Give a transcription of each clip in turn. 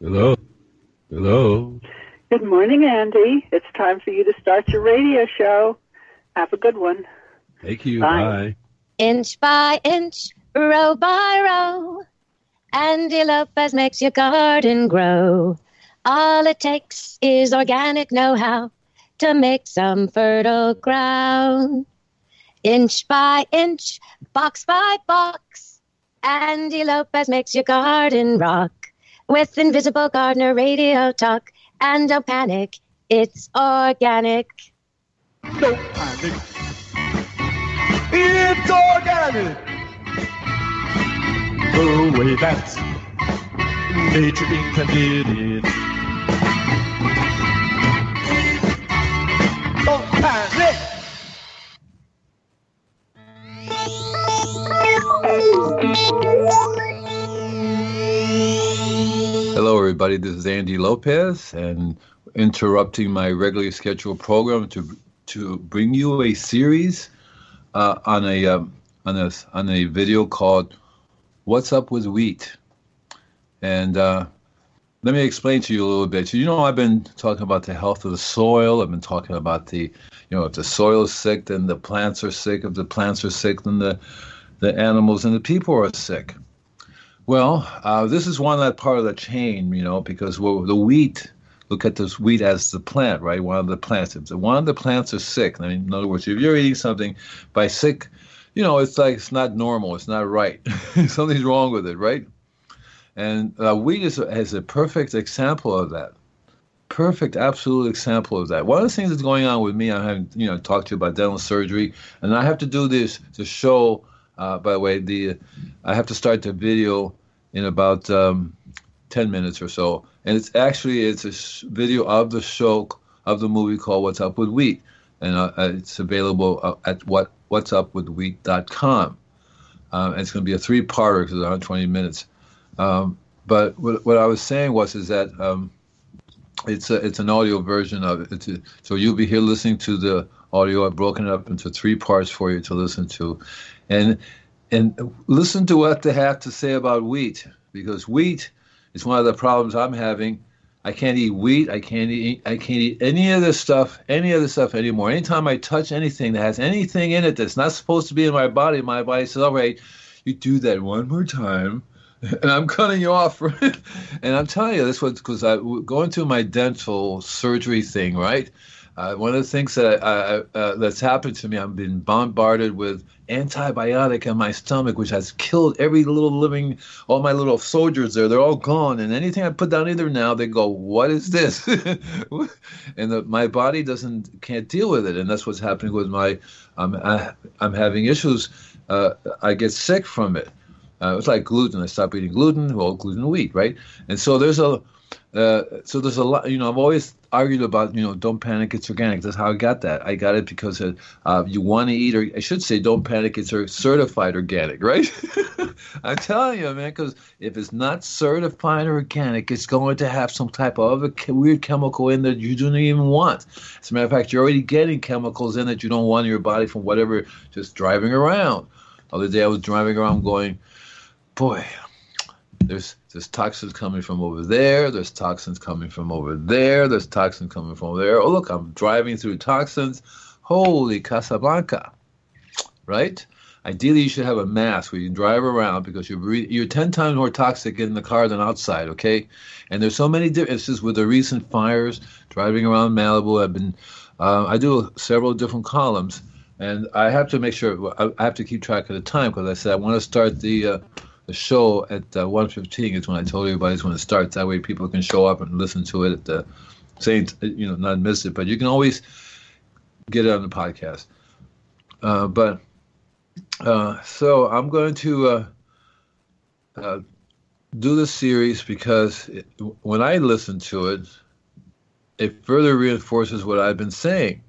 Hello. Hello. Good morning, Andy. It's time for you to start your radio show. Have a good one. Thank you. Bye. Bye. Inch by inch, row by row, Andy Lopez makes your garden grow. All it takes is organic know-how to make some fertile ground. Inch by inch, box by box, Andy Lopez makes your garden rock. With Invisible Gardener Radio Talk. And don't panic, it's organic. Don't panic. It's organic. The way that nature intended it. Don't panic. everybody. This is Andy Lopez, and interrupting my regularly scheduled program to to bring you a series uh, on a um, on a on a video called "What's Up with Wheat," and uh, let me explain to you a little bit. You know, I've been talking about the health of the soil. I've been talking about the, you know, if the soil is sick, then the plants are sick. If the plants are sick, then the the animals and the people are sick. Well, uh, this is one that part of the chain, you know, because well, the wheat. Look at this wheat as the plant, right? One of the plants. One of the plants are sick, I mean, in other words, if you're eating something by sick, you know, it's like it's not normal. It's not right. Something's wrong with it, right? And uh, wheat is a, is a perfect example of that. Perfect, absolute example of that. One of the things that's going on with me, I haven't, you know, talked to you about dental surgery, and I have to do this to show. Uh, by the way, the I have to start the video in about um, ten minutes or so, and it's actually it's a sh- video of the show of the movie called "What's Up with Wheat," and uh, uh, it's available uh, at what what's up with wheat.com. Um, it's going to be a three-parter because it's 120 minutes. Um, but what, what I was saying was is that um, it's a, it's an audio version of it. A, so you'll be here listening to the audio. I've broken it up into three parts for you to listen to, and and listen to what they have to say about wheat because wheat is one of the problems I'm having. I can't eat wheat. I can't eat. I can't eat any of this stuff. Any of this stuff anymore. Anytime I touch anything that has anything in it that's not supposed to be in my body, my body says, "All right, you do that one more time." and I'm cutting you off. and I'm telling you, this was because I going through my dental surgery thing, right? Uh, one of the things that I, I, uh, that's happened to me, I've been bombarded with antibiotic in my stomach, which has killed every little living, all my little soldiers there. They're all gone, and anything I put down either now, they go, "What is this?" and the, my body doesn't can't deal with it, and that's what's happening with my. Um, I, I'm having issues. Uh, I get sick from it. Uh, it's like gluten. I stopped eating gluten. Well, gluten wheat, right? And so there's a, uh, so there's a lot. You know, I've always argued about, you know, don't panic, it's organic. That's how I got that. I got it because uh, you want to eat, or I should say, don't panic, it's certified organic, right? I'm telling you, man, because if it's not certified organic, it's going to have some type of other weird chemical in that you don't even want. As a matter of fact, you're already getting chemicals in that you don't want in your body from whatever, just driving around. The other day I was driving around going, boy, there's there's toxins coming from over there. There's toxins coming from over there. There's toxins coming from over there. Oh look, I'm driving through toxins. Holy Casablanca, right? Ideally, you should have a mask where you can drive around because you're you're ten times more toxic in the car than outside. Okay, and there's so many differences with the recent fires. Driving around Malibu, I've been uh, I do several different columns, and I have to make sure I have to keep track of the time because I said I want to start the uh, the show at uh, 1.15 is when I told everybody it's when it starts. That way people can show up and listen to it at the same, you know, not miss it. But you can always get it on the podcast. Uh, but uh, so I'm going to uh, uh, do this series because it, when I listen to it, it further reinforces what I've been saying,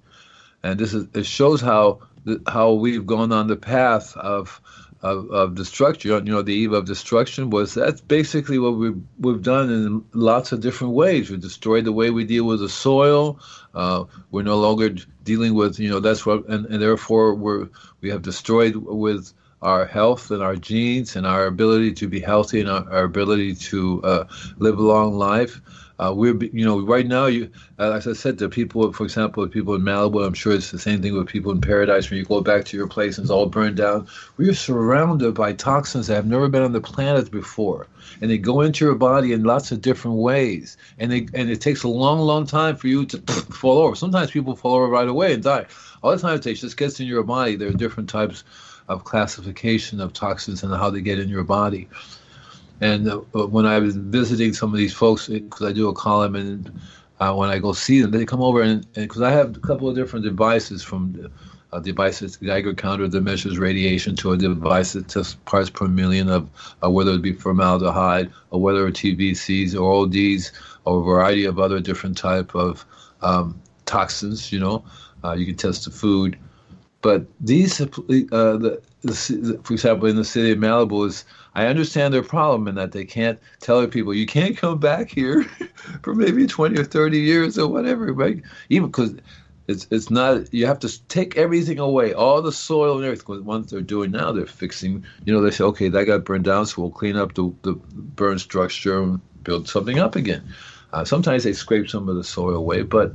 and this is it shows how how we've gone on the path of of, of destruction, you know, the eve of destruction was that's basically what we've, we've done in lots of different ways. We've destroyed the way we deal with the soil. Uh, we're no longer dealing with, you know, that's what, and, and therefore we're, we have destroyed with our health and our genes and our ability to be healthy and our, our ability to uh, live a long life. Uh, we're, you know, right now, you, uh, as I said, the people, for example, people in Malibu, I'm sure it's the same thing with people in Paradise. When you go back to your place and it's all burned down, we are surrounded by toxins that have never been on the planet before, and they go into your body in lots of different ways, and they and it takes a long, long time for you to fall over. Sometimes people fall over right away and die. Other times it just gets in your body. There are different types of classification of toxins and how they get in your body. And uh, when I was visiting some of these folks, because I do a column, and uh, when I go see them, they come over and because I have a couple of different devices from a device that's Geiger counter that measures radiation to a device that tests parts per million of uh, whether it be formaldehyde or whether it's TVCs or ODs or a variety of other different type of um, toxins. You know, uh, you can test the food, but these, uh, the, the, for example, in the city of Malibu is I understand their problem in that they can't tell people you can't come back here for maybe 20 or 30 years or whatever, right? Even because it's it's not you have to take everything away, all the soil and. Because once they're doing now, they're fixing. You know, they say, okay, that got burned down, so we'll clean up the the burn structure and build something up again. Uh, sometimes they scrape some of the soil away, but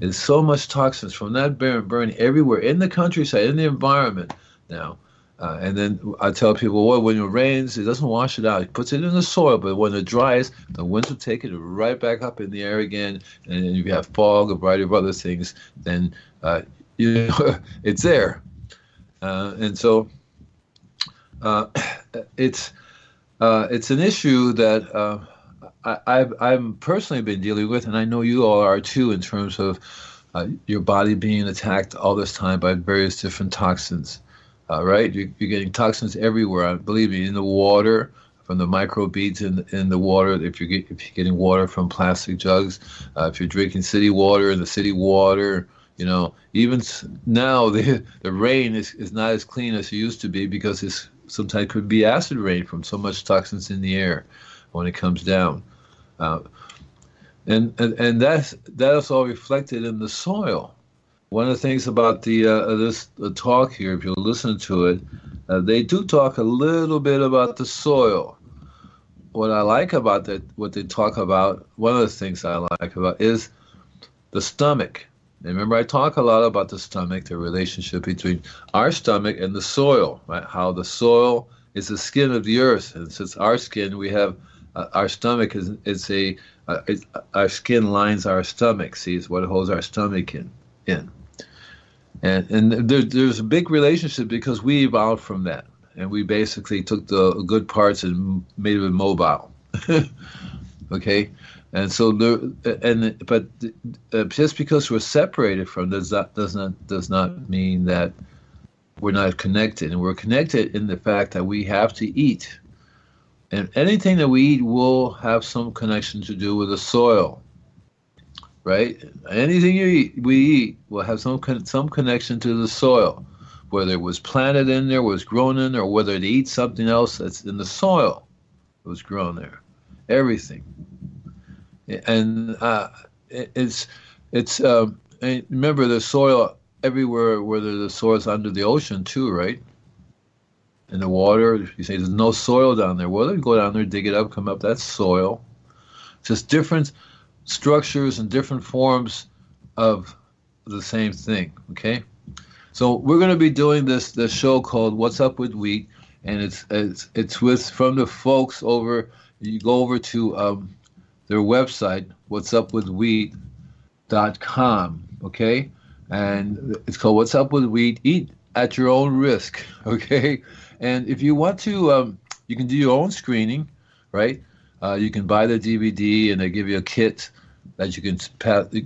there's so much toxins from that barren burn burning everywhere in the countryside, in the environment now uh, and then I tell people, well, when it rains, it doesn't wash it out. It puts it in the soil, but when it dries, the winds will take it right back up in the air again. And if you have fog, a variety of other things, then uh, you know it's there. Uh, and so uh, it's uh, it's an issue that uh, I, have personally been dealing with, and I know you all are too, in terms of your body being attacked all this time by various different toxins uh, right? You're, you're, getting toxins everywhere. Believe me, in the water, from the microbeads in in the water. If you're, get, if you're getting water from plastic jugs, uh, if you're drinking city water the city water, you know, even now the the rain is, is not as clean as it used to be because it's sometimes could be acid rain from so much toxins in the air when it comes down. Uh, and, and and that's that is all reflected in the soil one of the things about the uh, this the talk here, if you listen to it, uh, they do talk a little bit about the soil. What I like about that, what they talk about, one of the things I like about is the stomach. And remember, I talk a lot about the stomach, the relationship between our stomach and the soil, right? How the soil is the skin of the earth, and since our skin, we have uh, our stomach is it's a uh, it's, our skin lines our stomach. See, it's what holds our stomach in in. And, and there, there's a big relationship because we evolved from that. And we basically took the good parts and made it mobile. okay? And so there, and but uh, just because we're separated from does that does not does not mean that we're not connected, and we're connected in the fact that we have to eat, and anything that we eat will have some connection to do with the soil right? Anything you eat, we eat will have some con- some connection to the soil, whether it was planted in there, was grown in there, or whether it eats something else that's in the soil, it was grown there. Everything, and uh, it, it's it's um, remember the soil everywhere, whether the is under the ocean too, right? In the water, you say there's no soil down there. Well, they go down there, dig it up, come up. That's soil. It's just different structures and different forms of the same thing. Okay, so we're going to be doing this this show called "What's Up with Wheat," and it's it's it's with from the folks over. You go over to um, their website, "What's Up with Wheat.com." Okay, and it's called "What's Up with Wheat." Eat at your own risk. Okay, and if you want to, um, you can do your own screening, right? Uh, you can buy the DVD and they give you a kit that you can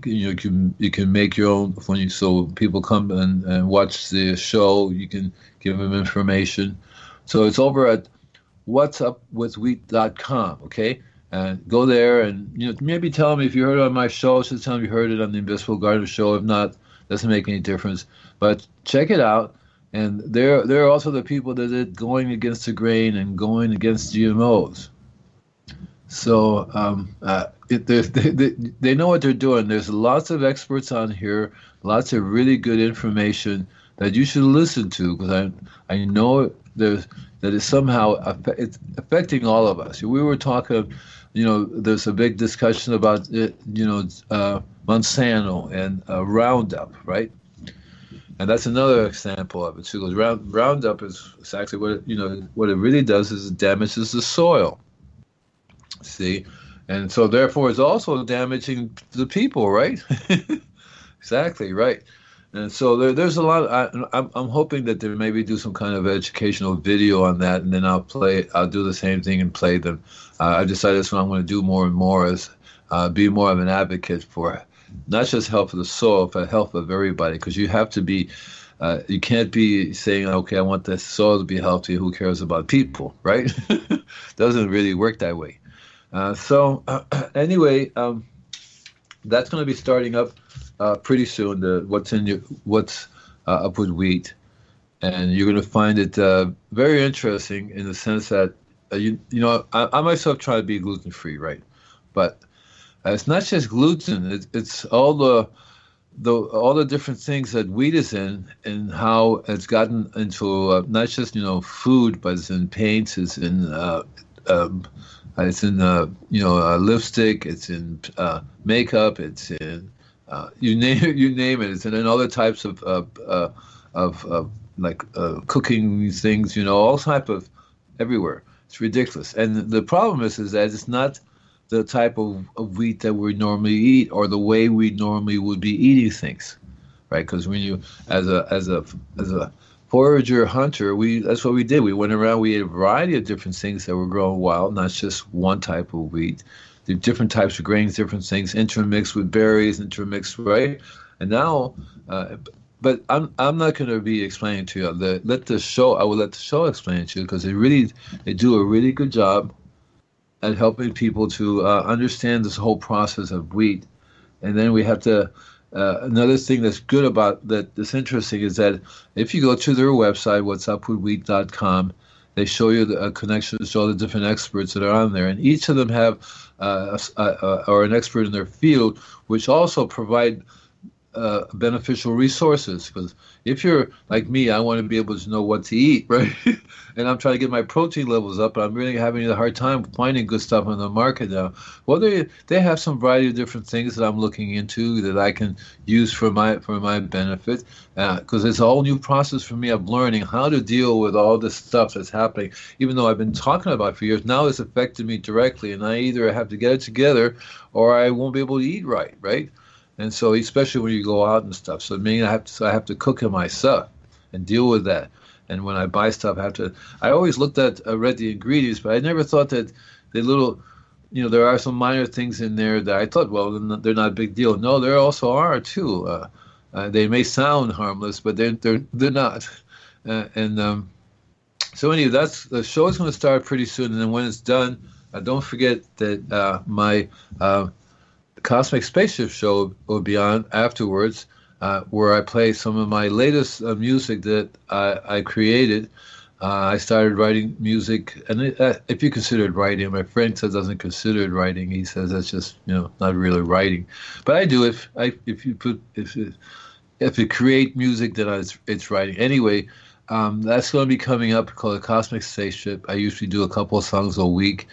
you can you can make your own when you so people come and, and watch the show you can give them information. So it's over at what'supwithwheat.com okay? And go there and you know maybe tell them if you heard on my show. Just tell them you heard it on the invisible garden show. If not doesn't make any difference. But check it out. And they're they're also the people that are going against the grain and going against gmos so um, uh, they, they, they know what they're doing. There's lots of experts on here, lots of really good information that you should listen to because I I know there's that is somehow it's affecting all of us. We were talking, you know, there's a big discussion about it, you know uh, Monsanto and uh, Roundup, right? And that's another example of it too. Because round, Roundup is exactly what it, you know what it really does is it damages the soil. See, and so therefore it's also damaging the people, right? exactly right. And so there, there's a lot. Of, I, I'm, I'm hoping that there maybe do some kind of educational video on that, and then I'll play. I'll do the same thing and play them. Uh, I decided that's what I'm going to do more and more is uh, be more of an advocate for not just health of the soil, but health of everybody. Because you have to be. Uh, you can't be saying, okay, I want the soil to be healthy. Who cares about people, right? Doesn't really work that way. Uh, so anyway, um, that's going to be starting up uh, pretty soon. The what's in your what's uh, up with wheat, and you're going to find it uh, very interesting in the sense that you you know I, I, myself try to be gluten free, right? But it's not just gluten; it, it's all the the all the different things that wheat is in, and how it's gotten into uh, not just you know food, but it's in paints, it's in uh, um, it's in uh, you know uh, lipstick, it's in uh, makeup, it's in uh, you name it, you name it. It's in in other types of uh, uh, of, of like uh, cooking things, you know, all type of everywhere. It's ridiculous. And the problem is, is that it's not the type of, of wheat that we normally eat or the way we normally would be eating things, right? Because when you, as a as a as a forager hunter, we that's what we did. We went around. We ate a variety of different things that were grown wild, not just one type of wheat the different types of grains, different things, intermixed with berries, intermixed, right? And now, uh, but I'm I'm not going to be explaining to you. The, let the show. I will let the show explain to you because they really they do a really good job at helping people to uh, understand this whole process of wheat. And then we have to. Uh, another thing that's good about that that's interesting is that if you go to their website, what'supwithwheat.com, they show you the uh, connections to all the different experts that are on there, and each of them have uh, uh, or an expert in their field, which also provide uh, beneficial resources. Because if you're like me, I want to be able to know what to eat, right? and I'm trying to get my protein levels up, but I'm really having a hard time finding good stuff on the market now. Well, they they have some variety of different things that I'm looking into that I can use for my for my benefit. Because uh, it's a whole new process for me of learning how to deal with all this stuff that's happening. Even though I've been talking about for years, now it's affected me directly, and I either have to get it together or I won't be able to eat right, right? And so, especially when you go out and stuff, so I mean, I have to, so I have to cook it myself and deal with that. And when I buy stuff, I have to. I always looked at, uh, read the ingredients, but I never thought that the little, you know, there are some minor things in there that I thought, well, they're not a big deal. No, there also are too. Uh, uh, they may sound harmless, but they're they're they're not. Uh, and um, so anyway, that's the show is going to start pretty soon, and then when it's done, uh, don't forget that uh, my Cosmic Spaceship show will be on afterwards uh, where I play some of my latest uh, music that I, I created. Uh, I started writing music, and it, uh, if you consider it writing, my friend says doesn't consider it writing. He says that's just you know not really writing, but I do. If I if you put if if you create music, then it's it's writing. Anyway, um, that's going to be coming up called Cosmic Spaceship. I usually do a couple of songs a week,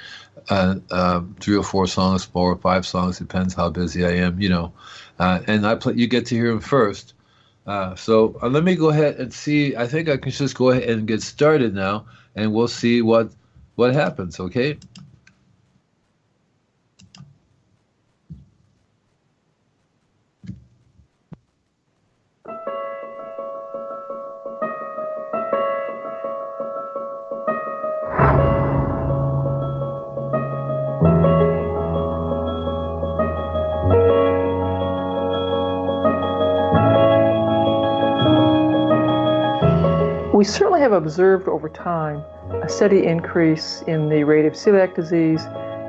uh, uh, three or four songs, four or five songs, depends how busy I am, you know uh, and I play, you get to hear them first. Uh, so uh, let me go ahead and see. I think I can just go ahead and get started now, and we'll see what what happens. Okay. We certainly have observed over time a steady increase in the rate of celiac disease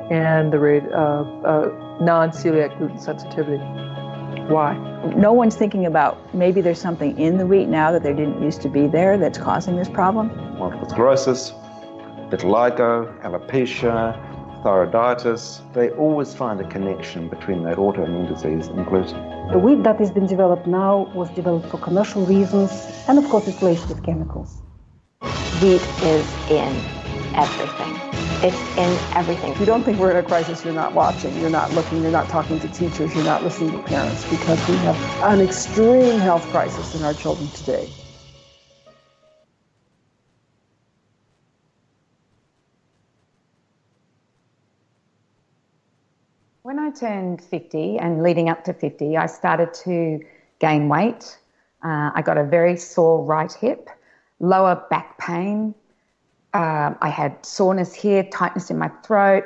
and the rate of uh, non celiac gluten sensitivity. Why? No one's thinking about maybe there's something in the wheat now that there didn't used to be there that's causing this problem. Multiple sclerosis, vitiligo, alopecia, thyroiditis, they always find a connection between that autoimmune disease and gluten. The wheat that has been developed now was developed for commercial reasons, and of course, it's laced with chemicals. Wheat is in everything. It's in everything. If you don't think we're in a crisis, you're not watching, you're not looking, you're not talking to teachers, you're not listening to parents because we have an extreme health crisis in our children today. Turned 50 and leading up to 50, I started to gain weight. Uh, I got a very sore right hip, lower back pain. Uh, I had soreness here, tightness in my throat,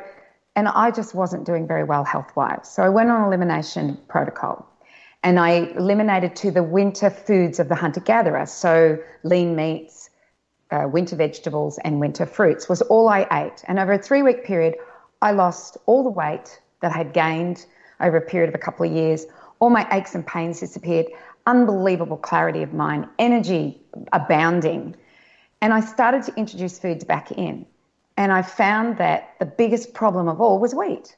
and I just wasn't doing very well health wise. So I went on elimination protocol and I eliminated to the winter foods of the hunter gatherer. So lean meats, uh, winter vegetables, and winter fruits was all I ate. And over a three week period, I lost all the weight that I had gained over a period of a couple of years. All my aches and pains disappeared, unbelievable clarity of mind, energy abounding. And I started to introduce foods back in. And I found that the biggest problem of all was wheat.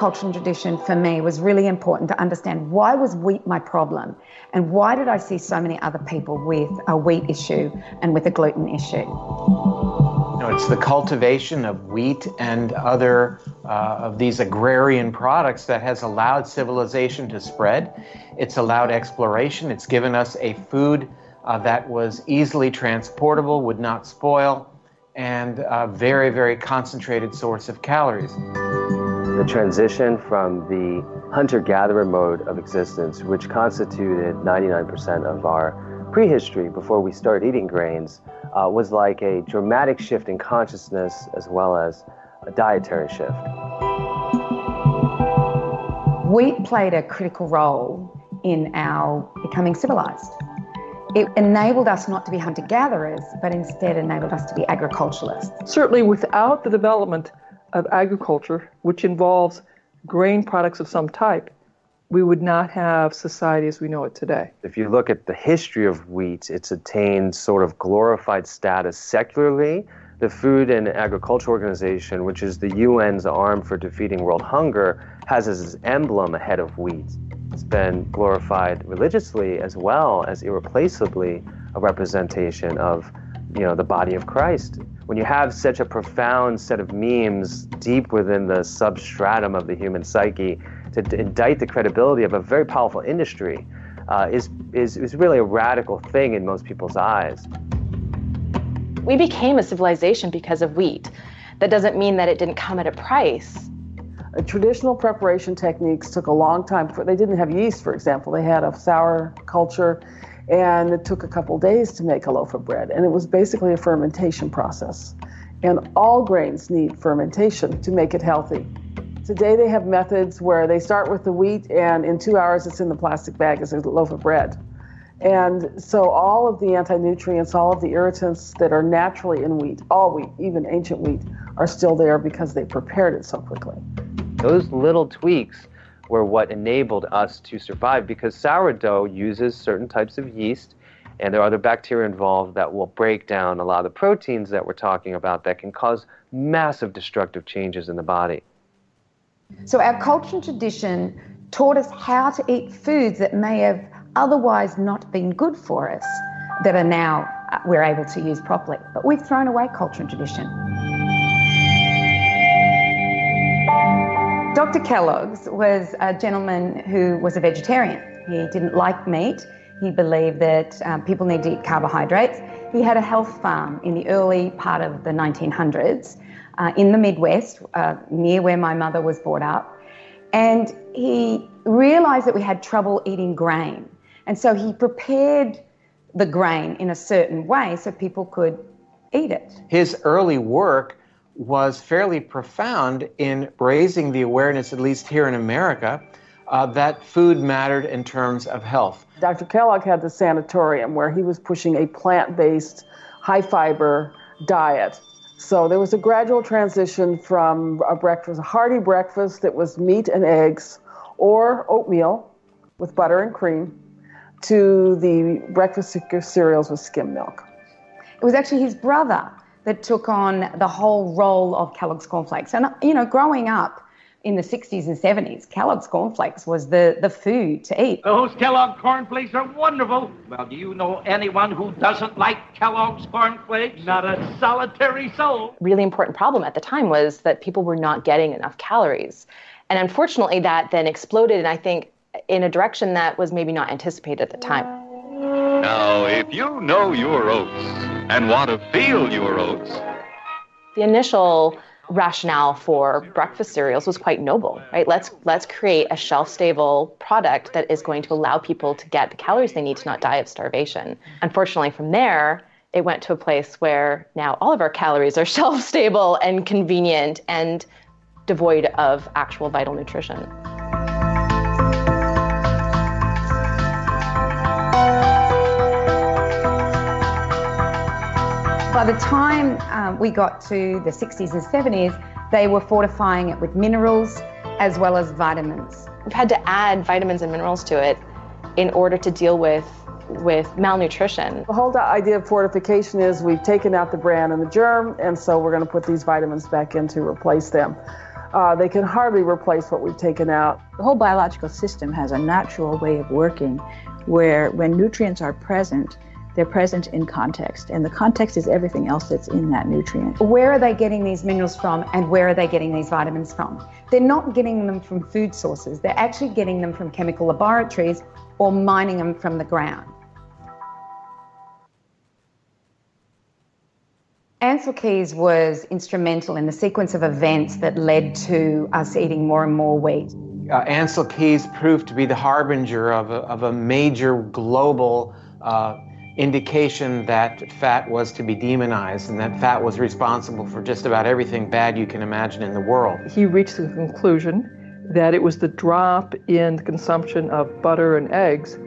Culture and tradition for me was really important to understand why was wheat my problem and why did I see so many other people with a wheat issue and with a gluten issue. You know, it's the cultivation of wheat and other uh, of these agrarian products that has allowed civilization to spread. It's allowed exploration. It's given us a food uh, that was easily transportable, would not spoil, and a very, very concentrated source of calories the transition from the hunter gatherer mode of existence, which constituted 99% of our prehistory before we started eating grains, uh, was like a dramatic shift in consciousness as well as a dietary shift. Wheat played a critical role in our becoming civilized. It enabled us not to be hunter gatherers, but instead enabled us to be agriculturalists. Certainly, without the development of agriculture, which involves grain products of some type, we would not have society as we know it today. If you look at the history of wheat, it's attained sort of glorified status secularly. The Food and Agriculture Organization, which is the UN's arm for defeating world hunger, has as its emblem a head of wheat. It's been glorified religiously as well as irreplaceably a representation of, you know, the body of Christ when you have such a profound set of memes deep within the substratum of the human psyche to, to indict the credibility of a very powerful industry uh, is, is, is really a radical thing in most people's eyes. We became a civilization because of wheat. That doesn't mean that it didn't come at a price. Uh, traditional preparation techniques took a long time. For, they didn't have yeast, for example. They had a sour culture and it took a couple days to make a loaf of bread. And it was basically a fermentation process. And all grains need fermentation to make it healthy. Today they have methods where they start with the wheat, and in two hours it's in the plastic bag as a loaf of bread. And so all of the anti-nutrients, all of the irritants that are naturally in wheat, all wheat, even ancient wheat, are still there because they prepared it so quickly. Those little tweaks were what enabled us to survive because sourdough uses certain types of yeast and there are other bacteria involved that will break down a lot of the proteins that we're talking about that can cause massive destructive changes in the body. So, our culture and tradition taught us how to eat foods that may have otherwise not been good for us, that are now uh, we're able to use properly. But we've thrown away culture and tradition. Dr. Kellogg's was a gentleman who was a vegetarian. He didn't like meat. He believed that um, people need to eat carbohydrates. He had a health farm in the early part of the 1900s uh, in the Midwest, uh, near where my mother was brought up. And he realized that we had trouble eating grain. And so he prepared the grain in a certain way so people could eat it. His early work was fairly profound in raising the awareness, at least here in America, uh, that food mattered in terms of health. Dr. Kellogg had the sanatorium where he was pushing a plant based, high fiber diet So there was a gradual transition from a breakfast, a hearty breakfast that was meat and eggs or oatmeal with butter and cream to the breakfast cereals with skim milk. It was actually his brother that took on the whole role of Kellogg's cornflakes. And, you know, growing up in the 60s and 70s, Kellogg's cornflakes was the, the food to eat. Those Kellogg cornflakes are wonderful. Well, do you know anyone who doesn't like Kellogg's cornflakes? Not a solitary soul. Really important problem at the time was that people were not getting enough calories. And unfortunately, that then exploded, and I think in a direction that was maybe not anticipated at the time. Now, if you know your oats and want to feel your oats, the initial rationale for breakfast cereals was quite noble, right? Let's let's create a shelf-stable product that is going to allow people to get the calories they need to not die of starvation. Unfortunately, from there, it went to a place where now all of our calories are shelf-stable and convenient and devoid of actual vital nutrition. By the time um, we got to the 60s and 70s, they were fortifying it with minerals as well as vitamins. We've had to add vitamins and minerals to it in order to deal with with malnutrition. The whole idea of fortification is we've taken out the bran and the germ, and so we're going to put these vitamins back in to replace them. Uh, they can hardly replace what we've taken out. The whole biological system has a natural way of working where when nutrients are present, they're present in context, and the context is everything else that's in that nutrient. Where are they getting these minerals from, and where are they getting these vitamins from? They're not getting them from food sources, they're actually getting them from chemical laboratories or mining them from the ground. Ancel Keys was instrumental in the sequence of events that led to us eating more and more wheat. Uh, Ancel Keys proved to be the harbinger of a, of a major global uh, indication that fat was to be demonized and that fat was responsible for just about everything bad you can imagine in the world. He reached the conclusion that it was the drop in the consumption of butter and eggs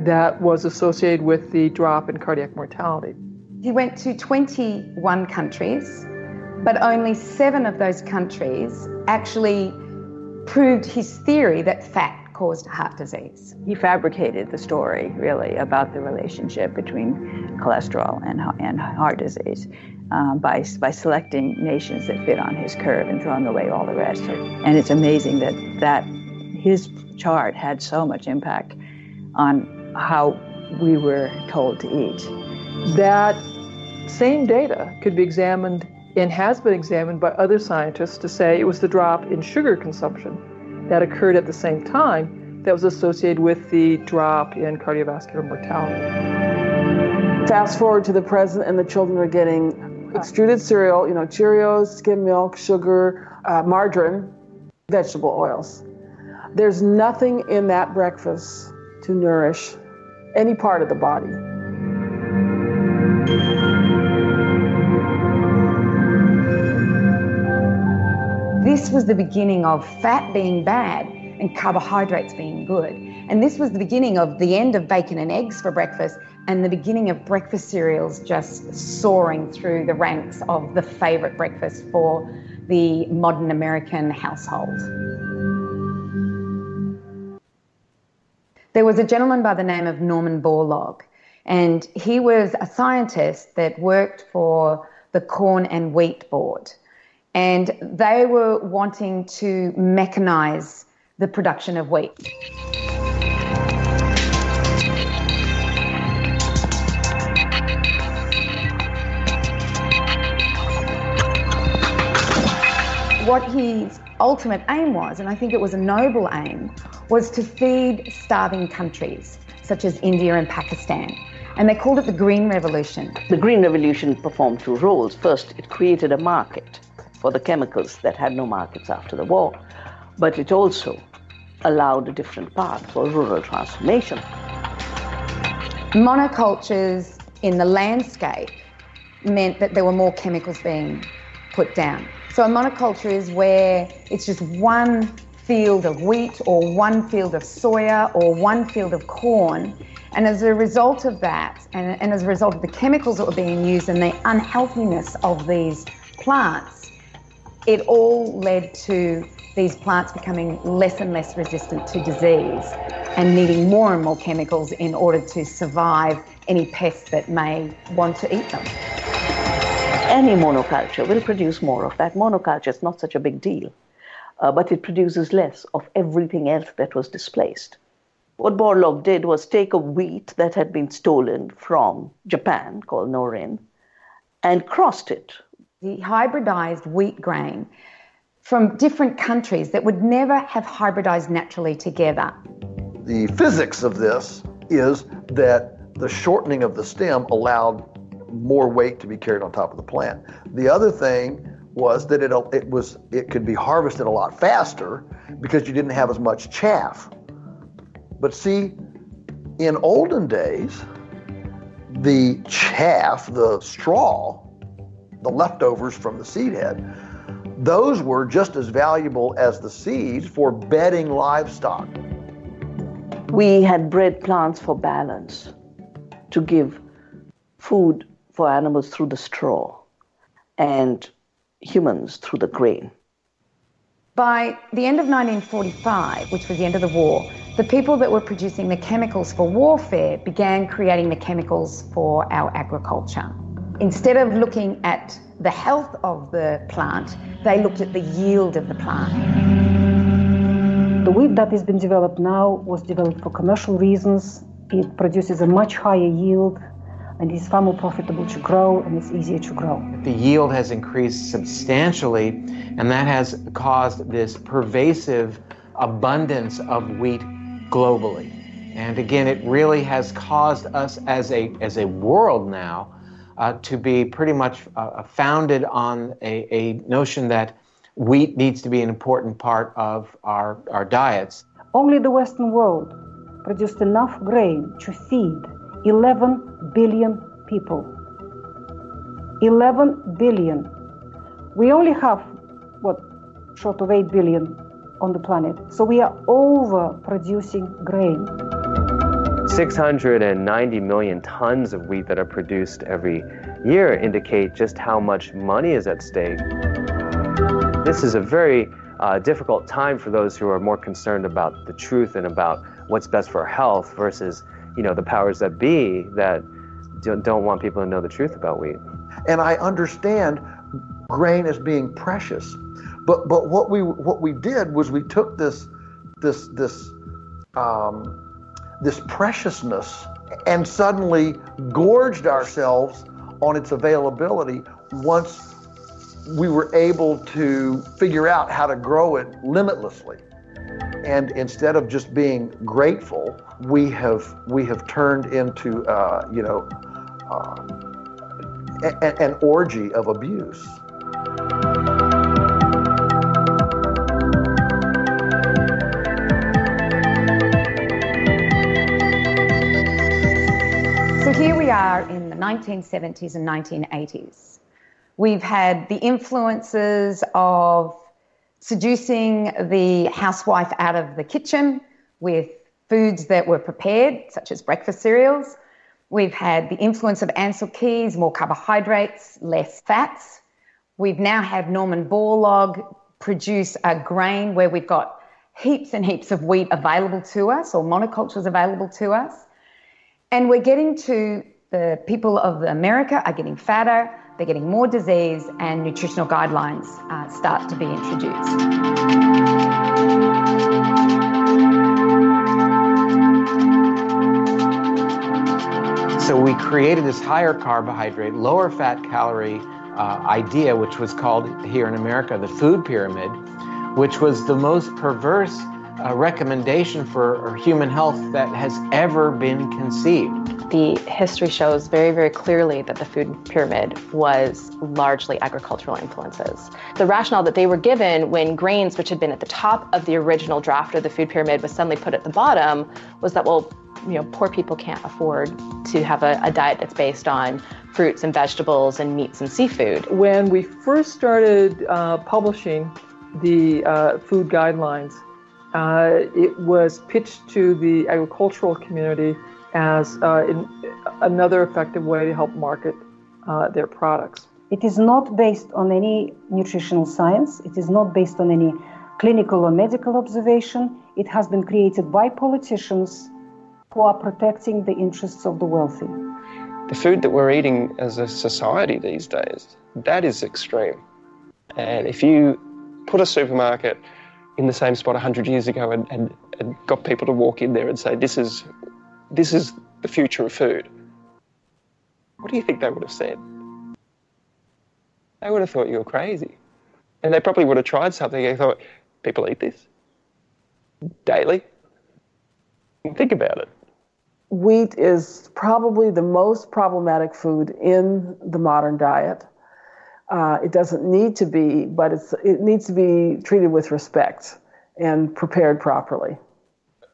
that was associated with the drop in cardiac mortality. He went to 21 countries, but only seven of those countries actually proved his theory that fat caused heart disease. He fabricated the story, really, about the relationship between cholesterol and, and heart disease uh, by, by selecting nations that fit on his curve and throwing away all the rest. And it's amazing that, that his chart had so much impact on how we were told to eat. That same data could be examined and has been examined by other scientists to say it was the drop in sugar consumption that occurred at the same time that was associated with the drop in cardiovascular mortality. Fast forward to the present, and the children are getting extruded cereal, you know, Cheerios, skim milk, sugar, uh, margarine, vegetable oils. There's nothing in that breakfast to nourish any part of the body. This was the beginning of fat being bad and carbohydrates being good. And this was the beginning of the end of bacon and eggs for breakfast and the beginning of breakfast cereals just soaring through the ranks of the favorite breakfast for the modern American household. There was a gentleman by the name of Norman Borlaug, and he was a scientist that worked for the Corn and Wheat Board and they were wanting to mechanize the production of wheat. What his ultimate aim was, and I think it was a noble aim, was to feed starving countries such as India and Pakistan. And they called it the Green Revolution. The Green Revolution performed two roles. First, it created a market for the chemicals that had no markets after the war, but it also allowed a different path for rural transformation. Monocultures in the landscape meant that there were more chemicals being put down. So a monoculture is where it's just one field of wheat or one field of soya or one field of corn. And as a result of that, and, and as a result of the chemicals that were being used and the unhealthiness of these plants, it all led to these plants becoming less and less resistant to disease and needing more and more chemicals in order to survive any pests that may want to eat them. Any monoculture will produce more of that. Monoculture is not such a big deal, uh, but it produces less of everything else that was displaced. What Borlaug did was take a wheat that had been stolen from Japan, called Norin, and crossed it. He hybridized wheat grain from different countries that would never have hybridized naturally together. The physics of this is that the shortening of the stem allowed more weight to be carried on top of the plant. The other thing was that it, it was it could be harvested a lot faster because you didn't have as much chaff. But see, in olden days, the chaff, the straw, the leftovers from the seed head, those were just as valuable as the seeds for bedding livestock. We had bred plants for balance, to give food for animals through the straw and humans through the grain. By the end of 1945, which was the end of the war, the people that were producing the chemicals for warfare began creating the chemicals for our agriculture. Instead of looking at the health of the plant, they looked at the yield of the plant. The wheat that has been developed now was developed for commercial reasons. It produces a much higher yield and it's far more profitable to grow and it's easier to grow. The yield has increased substantially, and that has caused this pervasive abundance of wheat globally. And again, it really has caused us as a, as a world now uh, to be pretty much uh, founded on a, a notion that wheat needs to be an important part of our, our diets. Only the Western world produced enough grain to feed 11 billion people. 11 billion. We only have, what, short of 8 billion on the planet. So we are over producing grain. 690 million tons of wheat that are produced every year indicate just how much money is at stake. This is a very uh, difficult time for those who are more concerned about the truth and about what's best for our health versus you know the powers that be that don't want people to know the truth about wheat. And I understand grain as being precious, but but what we what we did was we took this this this um, this preciousness and suddenly gorged ourselves on its availability once we were able to figure out how to grow it limitlessly. And instead of just being grateful, we have we have turned into uh, you know uh, a, an orgy of abuse. 1970s and 1980s. We've had the influences of seducing the housewife out of the kitchen with foods that were prepared, such as breakfast cereals. We've had the influence of Ancel Keys, more carbohydrates, less fats. We've now had Norman Borlaug produce a grain where we've got heaps and heaps of wheat available to us or monocultures available to us. And we're getting to the people of America are getting fatter, they're getting more disease, and nutritional guidelines uh, start to be introduced. So we created this higher carbohydrate, lower fat calorie uh, idea, which was called here in America the food pyramid, which was the most perverse uh, recommendation for human health that has ever been conceived the history shows very, very clearly that the food pyramid was largely agricultural influences. The rationale that they were given when grains, which had been at the top of the original draft of the food pyramid, was suddenly put at the bottom, was that, well, you know, poor people can't afford to have a, a diet that's based on fruits and vegetables and meats and seafood. When we first started uh, publishing the uh, food guidelines, uh, it was pitched to the agricultural community as uh, in, another effective way to help market uh, their products. It is not based on any nutritional science. It is not based on any clinical or medical observation. It has been created by politicians who are protecting the interests of the wealthy. The food that we're eating as a society these days, that is extreme. And if you put a supermarket in the same spot 100 years ago and, and, and got people to walk in there and say, this is, this is the future of food, what do you think they would have said? They would have thought you were crazy. And they probably would have tried something and thought, people eat this daily? Think about it. Wheat is probably the most problematic food in the modern diet. Uh, it doesn't need to be, but it's, it needs to be treated with respect and prepared properly.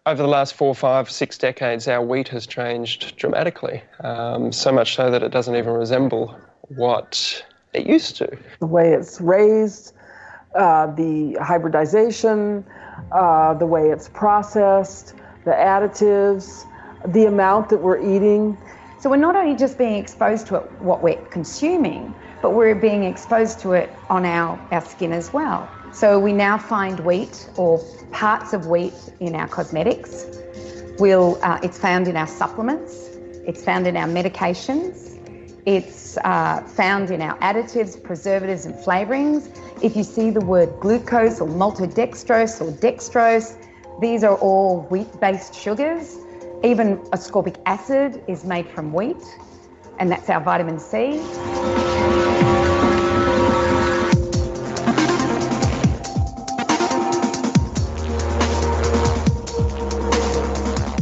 Over the last four, five, six decades, our wheat has changed dramatically, um, so much so that it doesn't even resemble what it used to. The way it's raised, uh, the hybridization, uh, the way it's processed, the additives, the amount that we're eating. So we're not only just being exposed to it, what we're consuming, but we're being exposed to it on our, our skin as well. So we now find wheat or parts of wheat in our cosmetics. We'll, uh, it's found in our supplements. It's found in our medications. It's uh, found in our additives, preservatives, and flavorings. If you see the word glucose or maltodextrose or dextrose, these are all wheat based sugars. Even ascorbic acid is made from wheat, and that's our vitamin C.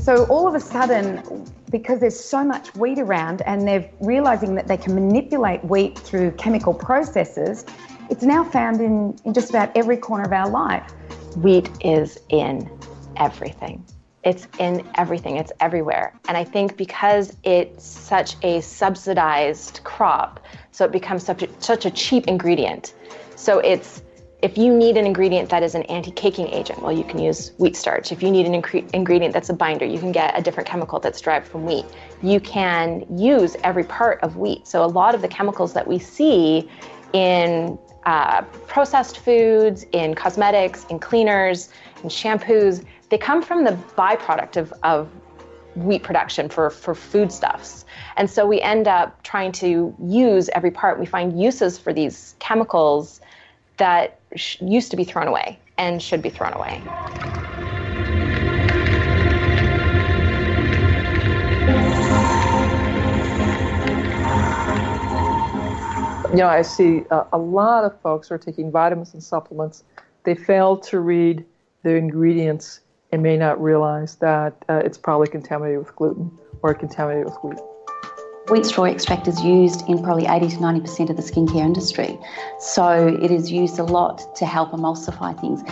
So all of a sudden, because there's so much wheat around and they're realizing that they can manipulate wheat through chemical processes, it's now found in, in just about every corner of our life. Wheat is in everything. It's in everything, it's everywhere. And I think because it's such a subsidized crop, so it becomes such a, such a cheap ingredient. So it's if you need an ingredient that is an anti-caking agent, well, you can use wheat starch. If you need an ingredient that's a binder, you can get a different chemical that's derived from wheat. You can use every part of wheat. So a lot of the chemicals that we see in uh, processed foods, in cosmetics, in cleaners, in shampoos, they come from the byproduct of, of wheat production for, for foodstuffs. And so we end up trying to use every part. We find uses for these chemicals that sh- used to be thrown away and should be thrown away. You know, I see a, a lot of folks are taking vitamins and supplements. They fail to read the ingredients and may not realize that uh, it's probably contaminated with gluten or contaminated with wheat. Wheat straw extract is used in probably 80 to 90% of the skincare industry. So it is used a lot to help emulsify things.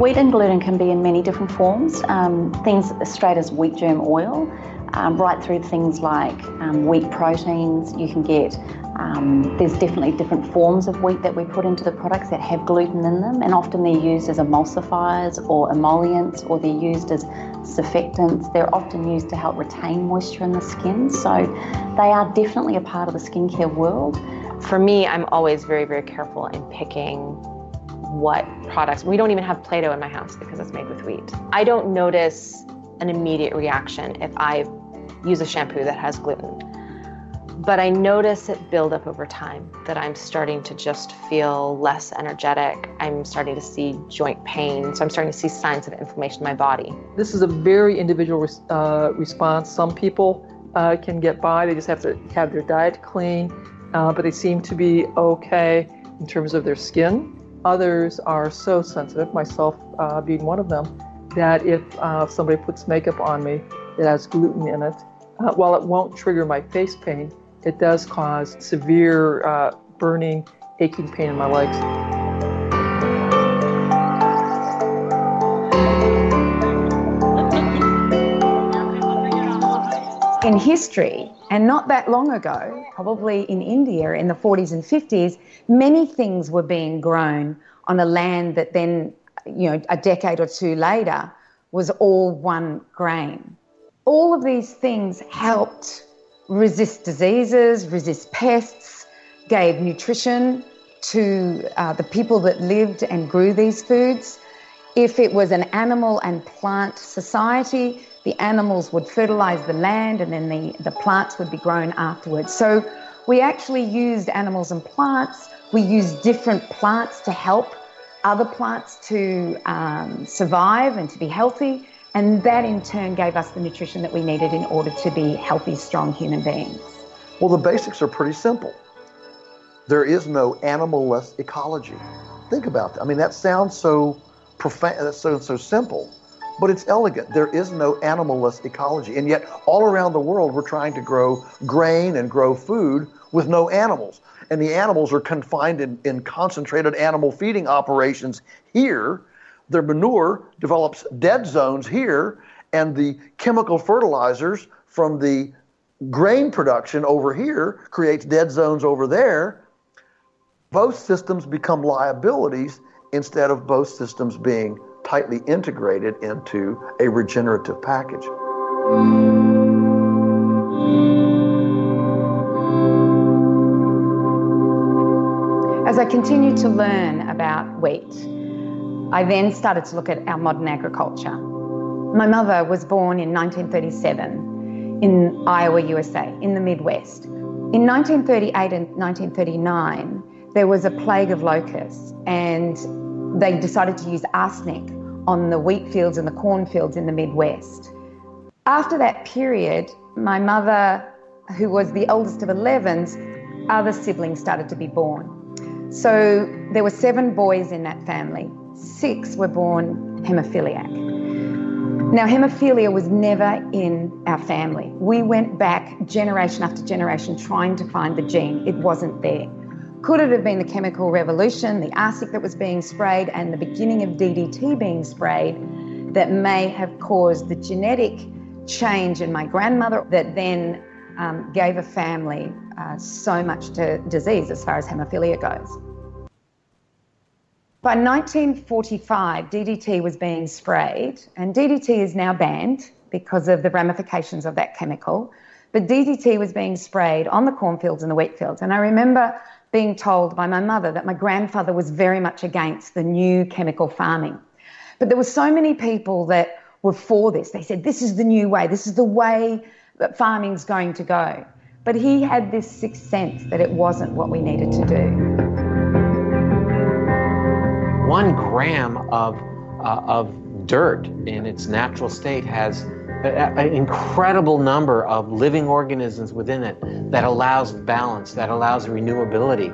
Wheat and gluten can be in many different forms, um, things straight as wheat germ oil, um, right through things like um, wheat proteins. You can get um, there's definitely different forms of wheat that we put into the products that have gluten in them, and often they're used as emulsifiers or emollients, or they're used as surfactants. They're often used to help retain moisture in the skin, so they are definitely a part of the skincare world. For me, I'm always very, very careful in picking what products. We don't even have Play Doh in my house because it's made with wheat. I don't notice an immediate reaction if I use a shampoo that has gluten but I notice it build up over time that I'm starting to just feel less energetic. I'm starting to see joint pain. So I'm starting to see signs of inflammation in my body. This is a very individual uh, response. Some people uh, can get by, they just have to have their diet clean, uh, but they seem to be okay in terms of their skin. Others are so sensitive, myself uh, being one of them, that if uh, somebody puts makeup on me that has gluten in it, uh, while it won't trigger my face pain, it does cause severe uh, burning, aching pain in my legs. In history, and not that long ago, probably in India in the 40s and 50s, many things were being grown on a land that then, you know, a decade or two later was all one grain. All of these things helped resist diseases, resist pests, gave nutrition to uh, the people that lived and grew these foods. If it was an animal and plant society, the animals would fertilize the land and then the, the plants would be grown afterwards. So we actually used animals and plants. We used different plants to help other plants to um, survive and to be healthy. And that in turn gave us the nutrition that we needed in order to be healthy, strong human beings. Well, the basics are pretty simple. There is no animalless ecology. Think about that. I mean, that sounds so profound, so, so simple, but it's elegant. There is no animalless ecology. And yet, all around the world, we're trying to grow grain and grow food with no animals. And the animals are confined in, in concentrated animal feeding operations here. Their manure develops dead zones here, and the chemical fertilizers from the grain production over here creates dead zones over there. Both systems become liabilities instead of both systems being tightly integrated into a regenerative package. As I continue to learn about wheat, I then started to look at our modern agriculture. My mother was born in 1937 in Iowa, USA, in the Midwest. In 1938 and 1939, there was a plague of locusts, and they decided to use arsenic on the wheat fields and the cornfields in the Midwest. After that period, my mother, who was the oldest of 11's, other siblings started to be born. So there were seven boys in that family. Six were born hemophiliac. Now, hemophilia was never in our family. We went back generation after generation trying to find the gene. It wasn't there. Could it have been the chemical revolution, the arsenic that was being sprayed, and the beginning of DDT being sprayed that may have caused the genetic change in my grandmother that then um, gave a family uh, so much to disease as far as hemophilia goes? By 1945, DDT was being sprayed, and DDT is now banned because of the ramifications of that chemical. But DDT was being sprayed on the cornfields and the wheat fields. And I remember being told by my mother that my grandfather was very much against the new chemical farming. But there were so many people that were for this. They said, this is the new way, this is the way that farming's going to go. But he had this sixth sense that it wasn't what we needed to do one gram of, uh, of dirt in its natural state has an incredible number of living organisms within it that allows balance, that allows renewability.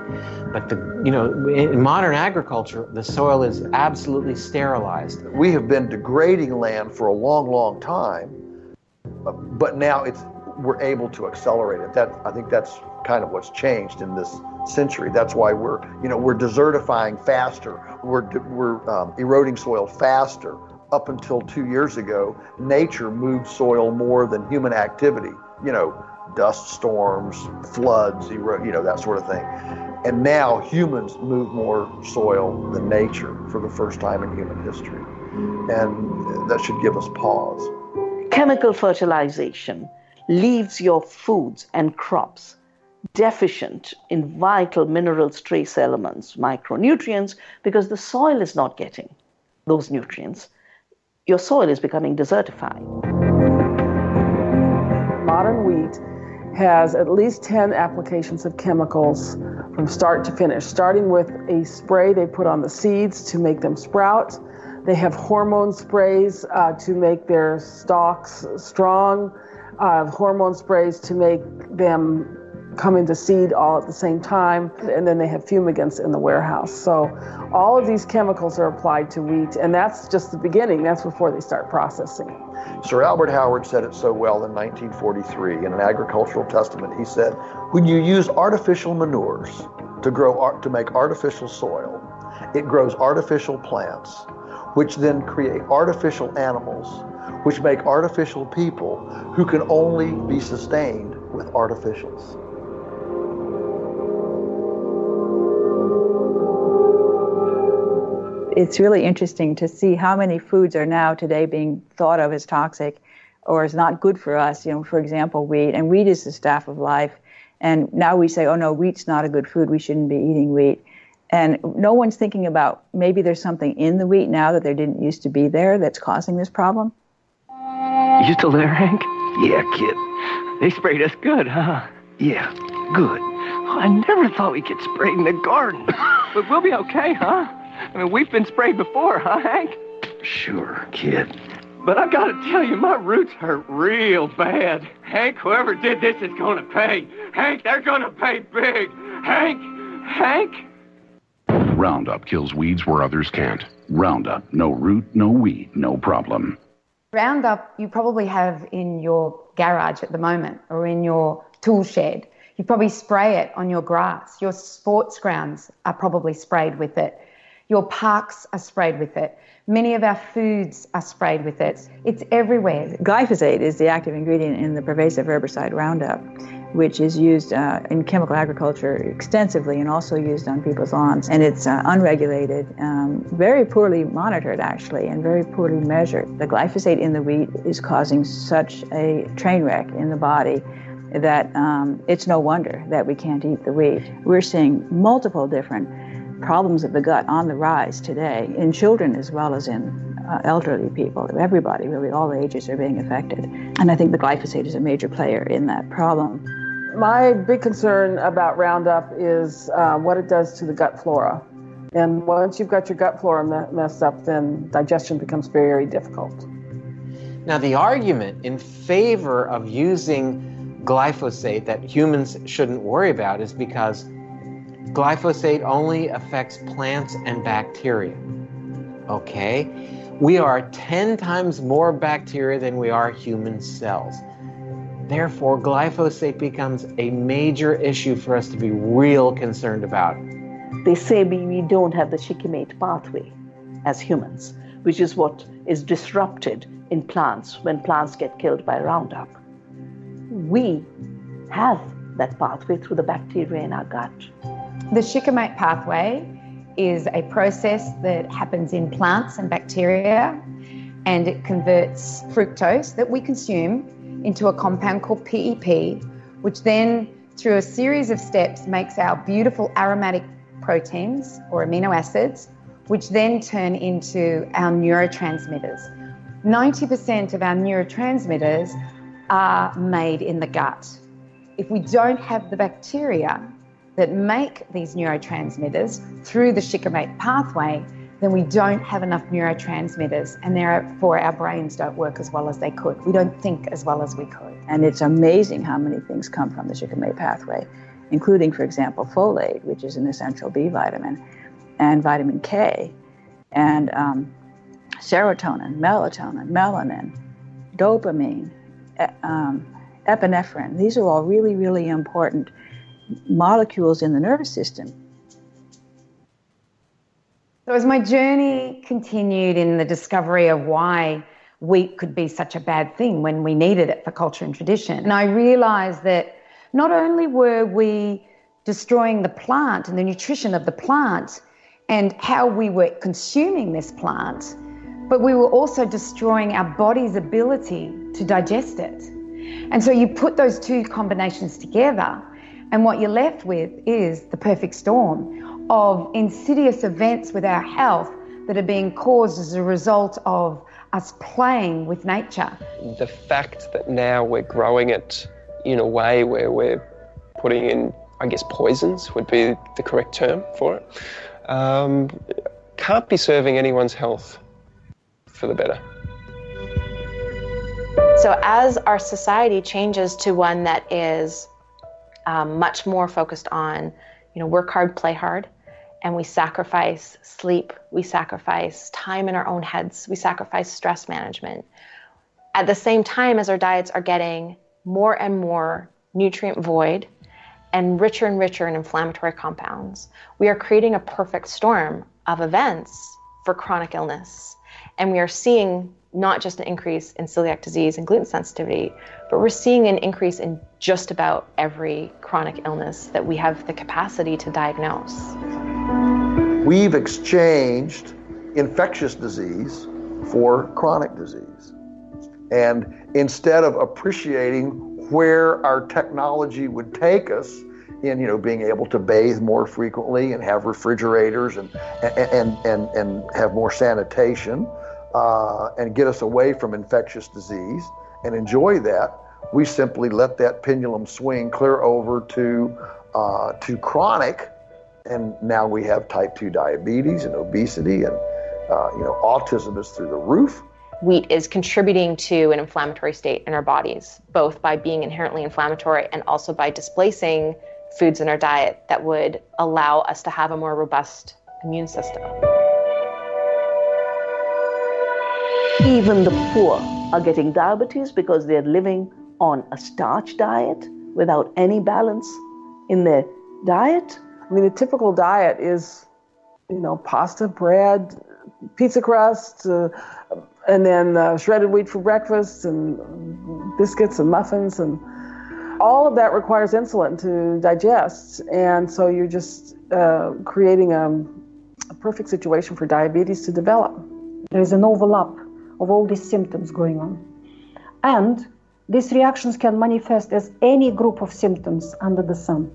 But the, you know, in modern agriculture, the soil is absolutely sterilized. We have been degrading land for a long, long time, but now it's we're able to accelerate it. That I think that's kind of what's changed in this century. That's why we're, you know, we're desertifying faster. We're, we're um, eroding soil faster. Up until two years ago, nature moved soil more than human activity. You know, dust storms, floods, ero- you know, that sort of thing. And now humans move more soil than nature for the first time in human history. And that should give us pause. Chemical fertilization leaves your foods and crops deficient in vital minerals, trace elements, micronutrients, because the soil is not getting those nutrients. Your soil is becoming desertified. Modern wheat has at least 10 applications of chemicals from start to finish, starting with a spray they put on the seeds to make them sprout. They have hormone sprays uh, to make their stalks strong, uh, hormone sprays to make them come into seed all at the same time, and then they have fumigants in the warehouse. So all of these chemicals are applied to wheat, and that's just the beginning. That's before they start processing. Sir Albert Howard said it so well in 1943 in an agricultural testament. He said, "When you use artificial manures to grow to make artificial soil, it grows artificial plants, which then create artificial animals, which make artificial people who can only be sustained with artificials." It's really interesting to see how many foods are now today being thought of as toxic or as not good for us. You know, for example, wheat, and wheat is the staff of life. And now we say, oh no, wheat's not a good food. We shouldn't be eating wheat. And no one's thinking about maybe there's something in the wheat now that there didn't used to be there that's causing this problem. You still there, Hank? Yeah, kid. They sprayed us good, huh? Yeah, good. Oh, I never thought we'd get sprayed in the garden. but we'll be okay, huh? I mean, we've been sprayed before, huh, Hank? Sure, kid. But I gotta tell you, my roots hurt real bad. Hank, whoever did this is gonna pay. Hank, they're gonna pay big. Hank, Hank. Roundup kills weeds where others can't. Roundup, no root, no weed, no problem. Roundup, you probably have in your garage at the moment or in your tool shed. You probably spray it on your grass. Your sports grounds are probably sprayed with it. Your parks are sprayed with it. Many of our foods are sprayed with it. It's everywhere. Glyphosate is the active ingredient in the pervasive herbicide Roundup, which is used uh, in chemical agriculture extensively and also used on people's lawns. And it's uh, unregulated, um, very poorly monitored, actually, and very poorly measured. The glyphosate in the wheat is causing such a train wreck in the body that um, it's no wonder that we can't eat the wheat. We're seeing multiple different problems of the gut on the rise today in children as well as in uh, elderly people. Everybody, really, all ages are being affected. And I think the glyphosate is a major player in that problem. My big concern about Roundup is uh, what it does to the gut flora. And once you've got your gut flora me- messed up, then digestion becomes very difficult. Now, the argument in favor of using glyphosate that humans shouldn't worry about is because glyphosate only affects plants and bacteria. Okay? We are 10 times more bacteria than we are human cells. Therefore, glyphosate becomes a major issue for us to be real concerned about. They say we, don't have the shikimate pathway as humans, which is what is disrupted in plants when plants get killed by Roundup. We have that pathway through the bacteria in our gut. The shikimate pathway is a process that happens in plants and bacteria, and it converts fructose that we consume into a compound called PEP, which then, through a series of steps, makes our beautiful aromatic proteins or amino acids, which then turn into our neurotransmitters. 90% of our neurotransmitters are made in the gut. If we don't have the bacteria that make these neurotransmitters through the shikimate pathway, then we don't have enough neurotransmitters, and therefore our brains don't work as well as they could. We don't think as well as we could. And it's amazing how many things come from the shikimate pathway, including, for example, folate, which is an essential B vitamin, and vitamin K, and um, serotonin, melatonin, melanin, dopamine, um, epinephrine. These are all really, really important molecules in the nervous system. So, as my journey continued in the discovery of why wheat could be such a bad thing when we needed it for culture and tradition, and I realized that not only were we destroying the plant and the nutrition of the plant and how we were consuming this plant, but we were also destroying our body's ability to digest it. And so you put those two combinations together, and what you're left with is the perfect storm of insidious events with our health that are being caused as a result of us playing with nature. The fact that now we're growing it in a way where we're putting in, I guess, poisons would be the correct term for it, um, can't be serving anyone's health for the better. So, as our society changes to one that is um, much more focused on, you know, work hard, play hard, and we sacrifice sleep, we sacrifice time in our own heads, we sacrifice stress management. At the same time as our diets are getting more and more nutrient void and richer and richer in inflammatory compounds, we are creating a perfect storm of events for chronic illness. And we are seeing not just an increase in celiac disease and gluten sensitivity, but we're seeing an increase in just about every chronic illness that we have the capacity to diagnose. We've exchanged infectious disease for chronic disease. And instead of appreciating where our technology would take us in you know being able to bathe more frequently and have refrigerators and and and and have more sanitation uh, and get us away from infectious disease and enjoy that we simply let that pendulum swing clear over to uh, to chronic and now we have type 2 diabetes and obesity and uh, you know autism is through the roof wheat is contributing to an inflammatory state in our bodies, both by being inherently inflammatory and also by displacing foods in our diet that would allow us to have a more robust immune system. Even the poor are getting diabetes because they're living on a starch diet without any balance in their diet. I mean, the typical diet is, you know, pasta, bread, pizza crust, uh, and then uh, shredded wheat for breakfast, and biscuits and muffins, and all of that requires insulin to digest. And so you're just uh, creating a, a perfect situation for diabetes to develop. There is an overlap of all these symptoms going on. And these reactions can manifest as any group of symptoms under the sun.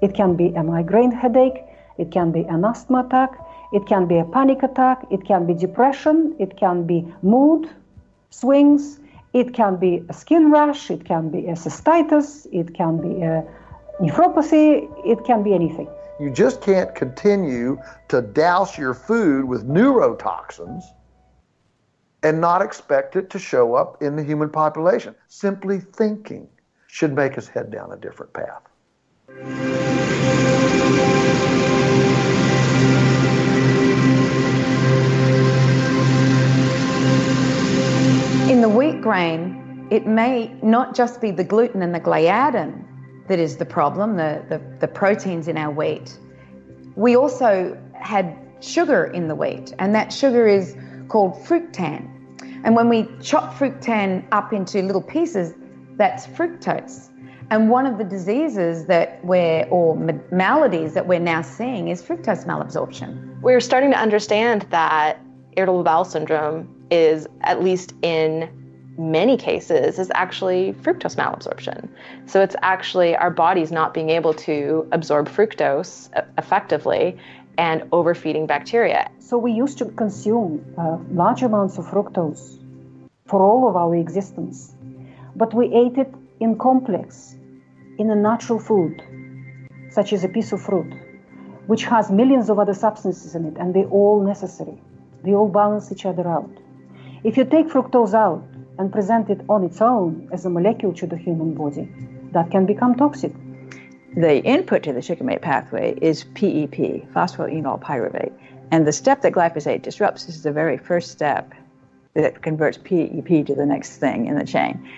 It can be a migraine headache, it can be an asthma attack, it can be a panic attack, it can be depression, it can be mood swings, it can be a skin rash, it can be a cystitis, it can be a nephropathy, it can be anything. You just can't continue to douse your food with neurotoxins and not expect it to show up in the human population. Simply thinking should make us head down a different path. In the wheat grain, it may not just be the gluten and the gliadin that is the problem, the, the, the proteins in our wheat. We also had sugar in the wheat, and that sugar is called fructan. And when we chop fructan up into little pieces, that's fructose. And one of the diseases that we're, or maladies that we're now seeing is fructose malabsorption. We're starting to understand that irritable bowel syndrome is, at least in many cases, is actually fructose malabsorption. So it's actually our bodies not being able to absorb fructose effectively and overfeeding bacteria. So we used to consume uh, large amounts of fructose for all of our existence, but we ate it in complex, in a natural food, such as a piece of fruit, which has millions of other substances in it, and they're all necessary. They all balance each other out. If you take fructose out and present it on its own as a molecule to the human body, that can become toxic. The input to the shikimate pathway is PEP, phosphoenol pyruvate. And the step that glyphosate disrupts is the very first step that converts PEP to the next thing in the chain.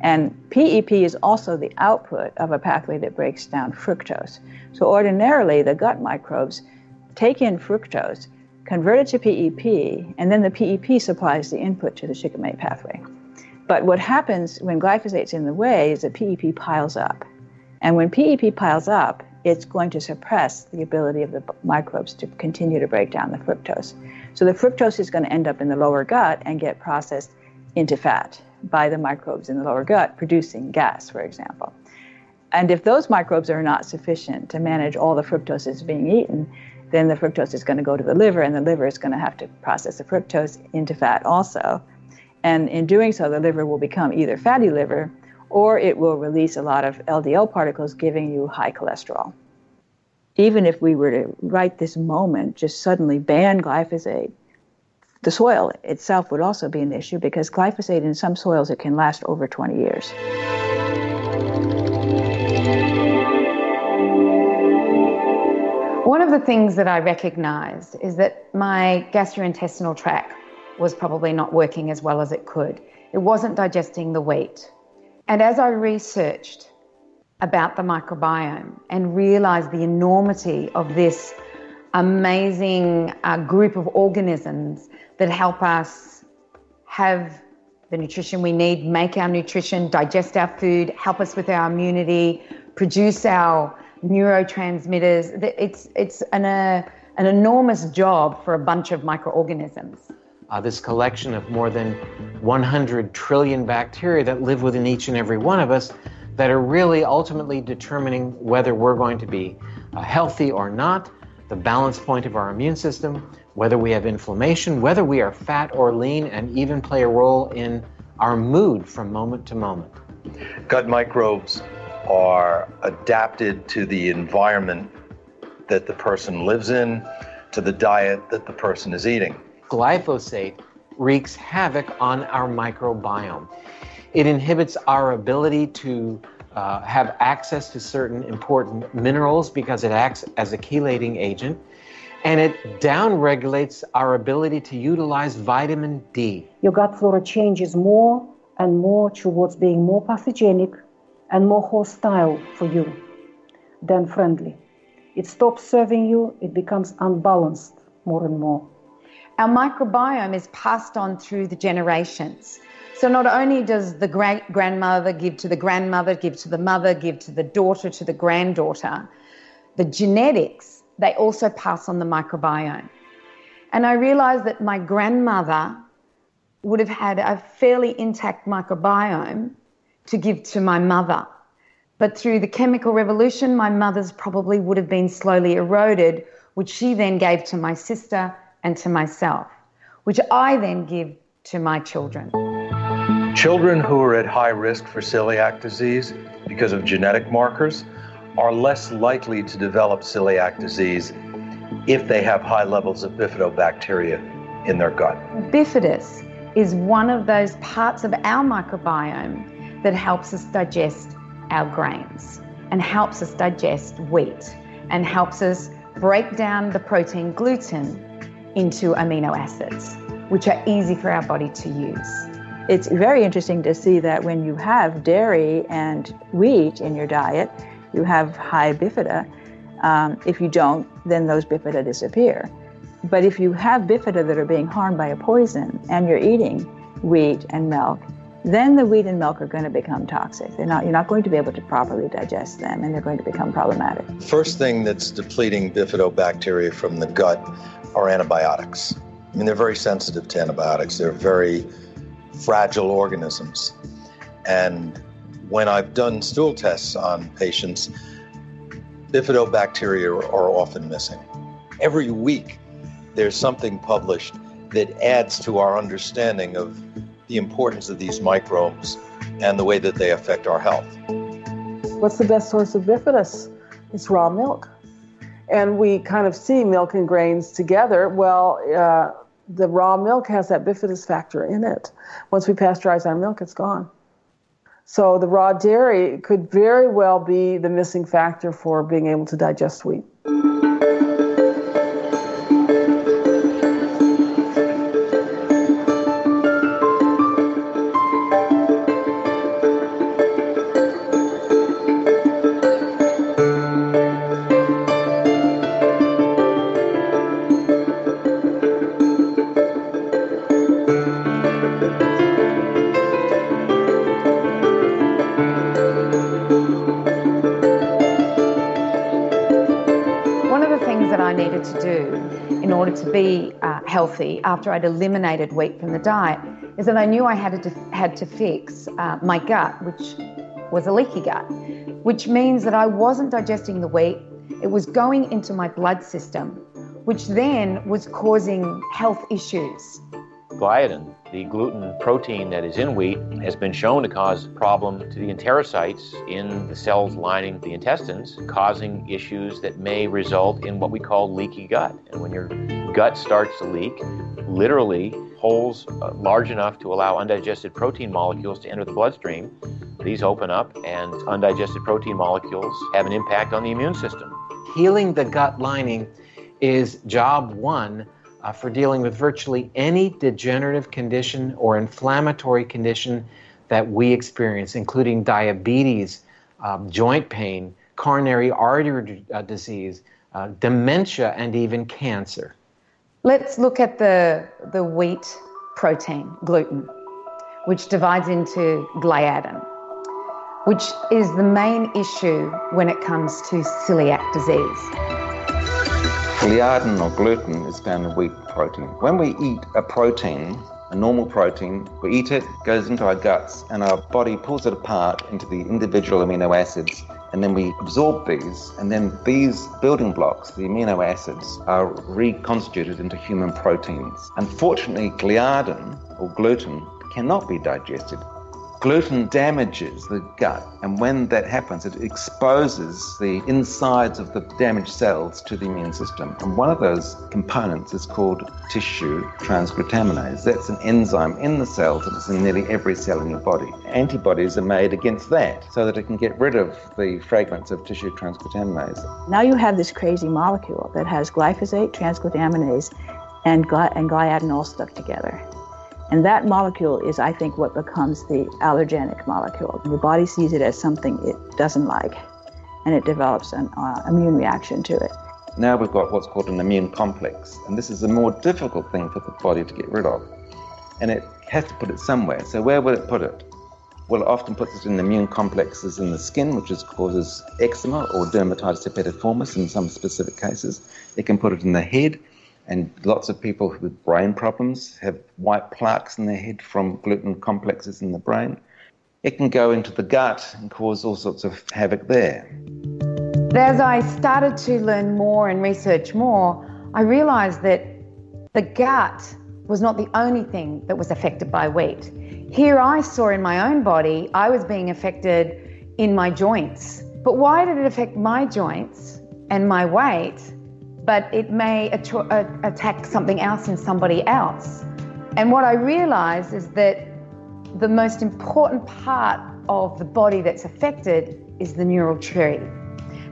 And PEP is also the output of a pathway that breaks down fructose. So ordinarily, the gut microbes take in fructose convert it to PEP, and then the PEP supplies the input to the shikimate pathway. But what happens when glyphosate's in the way is that PEP piles up. And when PEP piles up, it's going to suppress the ability of the microbes to continue to break down the fructose. So the fructose is going to end up in the lower gut and get processed into fat by the microbes in the lower gut, producing gas, for example. And if those microbes are not sufficient to manage all the fructose that's being eaten, then the fructose is going to go to the liver, and the liver is going to have to process the fructose into fat also. And in doing so, the liver will become either fatty liver or it will release a lot of LDL particles, giving you high cholesterol. Even if we were to, right this moment, just suddenly ban glyphosate, the soil itself would also be an issue because glyphosate in some soils it can last over 20 years. One of the things that I recognized is that my gastrointestinal tract was probably not working as well as it could. It wasn't digesting the wheat. And as I researched about the microbiome and realized the enormity of this amazing uh, group of organisms that help us have the nutrition we need, make our nutrition, digest our food, help us with our immunity, produce our neurotransmitters. It's, it's an, uh, an enormous job for a bunch of microorganisms. Uh, this collection of more than 100 trillion bacteria that live within each and every one of us that are really ultimately determining whether we're going to be uh, healthy or not, the balance point of our immune system, whether we have inflammation, whether we are fat or lean, and even play a role in our mood from moment to moment. Gut microbes are adapted to the environment that the person lives in, to the diet that the person is eating. Glyphosate wreaks havoc on our microbiome. It inhibits our ability to uh, have access to certain important minerals because it acts as a chelating agent, and it downregulates our ability to utilize vitamin D. Your gut flora changes more and more towards being more pathogenic and more hostile for you than friendly. It stops serving you, it becomes unbalanced more and more. Our microbiome is passed on through the generations. So not only does the great grandmother give to the grandmother, give to the mother, give to the daughter, to the granddaughter, the genetics, they also pass on the microbiome. And I realized that my grandmother would have had a fairly intact microbiome to give to my mother. But through the chemical revolution, my mother's probably would have been slowly eroded, which she then gave to my sister and to myself, which I then give to my children. Children who are at high risk for celiac disease because of genetic markers are less likely to develop celiac disease if they have high levels of bifidobacteria in their gut. Bifidus is one of those parts of our microbiome that helps us digest our grains and helps us digest wheat and helps us break down the protein gluten into amino acids, which are easy for our body to use. It's very interesting to see that when you have dairy and wheat in your diet, you have high bifida. Um, if you don't, then those bifida disappear. But if you have bifida that are being harmed by a poison and you're eating wheat and milk, then the wheat and milk are going to become toxic. They're not, you're not going to be able to properly digest them and they're going to become problematic. First thing that's depleting bifidobacteria from the gut are antibiotics. I mean, they're very sensitive to antibiotics. They're very fragile organisms. And when I've done stool tests on patients, bifidobacteria are often missing. Every week, there's something published that adds to our understanding of the importance of these microbes and the way that they affect our health. What's the best source of bifidus? It's raw milk. And we kind of see milk and grains together. Well, uh, the raw milk has that bifidus factor in it. Once we pasteurize our milk, it's gone. So the raw dairy could very well be the missing factor for being able to digest wheat. Healthy after I'd eliminated wheat from the diet is that I knew I had to, had to fix uh, my gut, which was a leaky gut, which means that I wasn't digesting the wheat. It was going into my blood system, which then was causing health issues. Gliadin, the gluten protein that is in wheat, has been shown to cause problem to the enterocytes in the cells lining the intestines, causing issues that may result in what we call leaky gut. And when your gut starts to leak, literally holes uh, large enough to allow undigested protein molecules to enter the bloodstream, these open up and undigested protein molecules have an impact on the immune system. Healing the gut lining is job one uh, for dealing with virtually any degenerative condition or inflammatory condition that we experience, including diabetes, um, joint pain, coronary artery uh, disease, uh, dementia, and even cancer. Let's look at the, the wheat protein, gluten, which divides into gliadin, which is the main issue when it comes to celiac disease. Gliadin or gluten is found in wheat protein. When we eat a protein a normal protein, we eat it, goes into our guts, and our body pulls it apart into the individual amino acids and then we absorb these, and then these building blocks, the amino acids, are reconstituted into human proteins. Unfortunately, gliadin or gluten cannot be digested. Gluten damages the gut, and when that happens, it exposes the insides of the damaged cells to the immune system. And one of those components is called tissue transglutaminase. That's an enzyme in the cells that is in nearly every cell in your body. Antibodies are made against that so that it can get rid of the fragments of tissue transglutaminase. Now you have this crazy molecule that has glyphosate, transglutaminase, and, gli- and gliadin all stuck together. And that molecule is, I think, what becomes the allergenic molecule. Your body sees it as something it doesn't like, and it develops an uh, immune reaction to it. Now we've got what's called an immune complex, and this is a more difficult thing for the body to get rid of. And it has to put it somewhere. So where will it put it? Well, it often puts it in immune complexes in the skin, which is, causes eczema or dermatitis herpetiformis in some specific cases. It can put it in the head, and lots of people with brain problems have white plaques in their head from gluten complexes in the brain. It can go into the gut and cause all sorts of havoc there. As I started to learn more and research more, I realized that the gut was not the only thing that was affected by wheat. Here I saw in my own body, I was being affected in my joints. But why did it affect my joints and my weight but it may attack something else in somebody else. And what I realize is that the most important part of the body that's affected is the neural tree.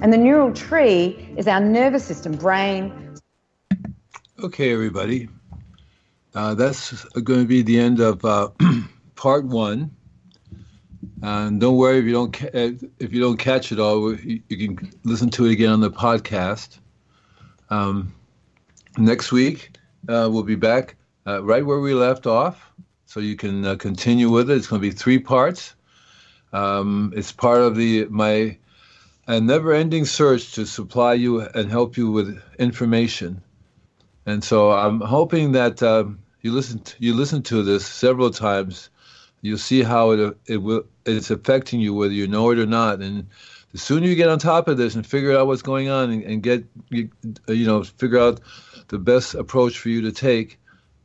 And the neural tree is our nervous system, brain. Okay, everybody. Uh, that's going to be the end of uh, part one. And don't worry if you don't ca- if you don't catch it all. You, you can listen to it again on the podcast. Um, next week, uh, we'll be back uh, right where we left off, so you can uh, continue with it. It's going to be three parts. Um, it's part of the my a never-ending search to supply you and help you with information. And so I'm hoping that um, you listen to, you listen to this several times. You'll see how it it will it's affecting you whether you know it or not, and the sooner you get on top of this and figure out what's going on and, and get you, know figure out the best approach for you to take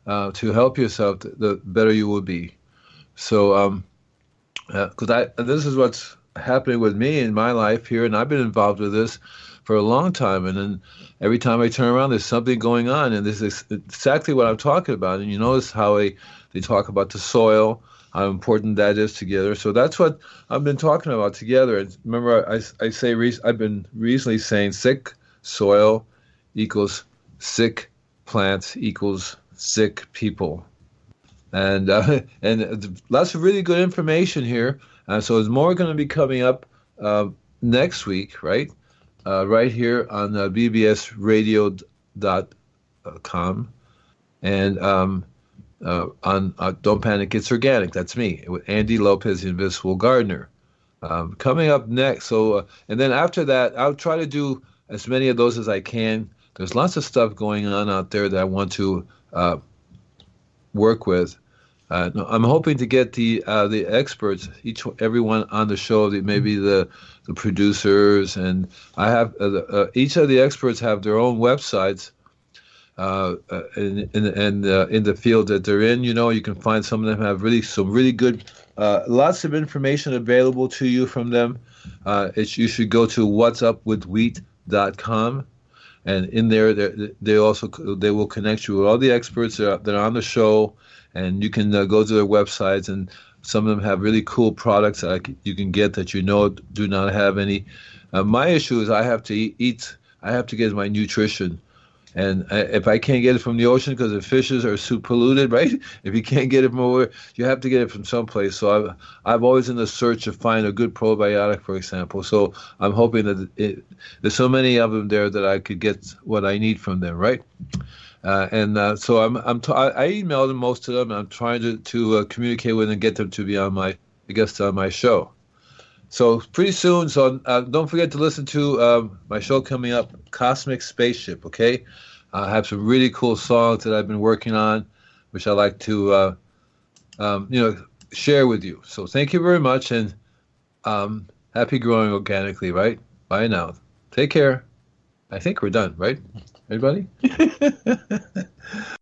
uh, to help yourself, the, the, better you will be. So, um, because uh, I this is what's happening with me in my life here, and I've been involved with this for a long time, and then every time I turn around, there's something going on, and this is exactly what I'm talking about. And you notice how they they talk about the soil how important that is together. So that's what I've been talking about together. And remember, I, I say I've been recently saying sick soil equals sick plants equals sick people, and uh, and lots of really good information here. Uh, so there's more going to be coming up uh, next week, right? Uh, right here on uh, bbsradio.com, and um, uh, on uh, Don't Panic, It's Organic. That's me with Andy Lopez, the Invisible Gardener. Um, coming up next, so uh, and then after that, I'll try to do as many of those as I can. There's lots of stuff going on out there that I want to uh, work with. Uh, I'm hoping to get the uh, the experts, each everyone on the show, the, maybe the the producers, and I have each of the experts have their own websites uh, uh, in in, in, uh, in the field that they're in. You know, you can find some of them have really some really good, uh, lots of information available to you from them. Uh, you should go to whatsupwithwheat.com, and in there they also they will connect you with all the experts that are, that are on the show, and you can uh, go to their websites and. Some of them have really cool products that you can get that you know do not have any. my issue is I have to eat, eat I have to get my nutrition and if I can't get it from the ocean because the fishes are so polluted, right? If you can't get it from over, you have to get it from someplace. So I've, I've always in the search to find a good probiotic, for example. So I'm hoping that it, there's so many of them there that I could get what I need from them, right? Uh, and uh, so I'm, I'm t- I email them most of them. I'm trying to to uh, communicate with them and get them to be on my I guess on my show. So pretty soon, so uh, don't forget to listen to um, my show coming up, Cosmic Spaceship. Okay, I have some really cool songs that I've been working on, which I like to, uh, um, you know, share with you. So thank you very much, and um, happy growing organically. Right, bye now. Take care. I think we're done, right? Everybody.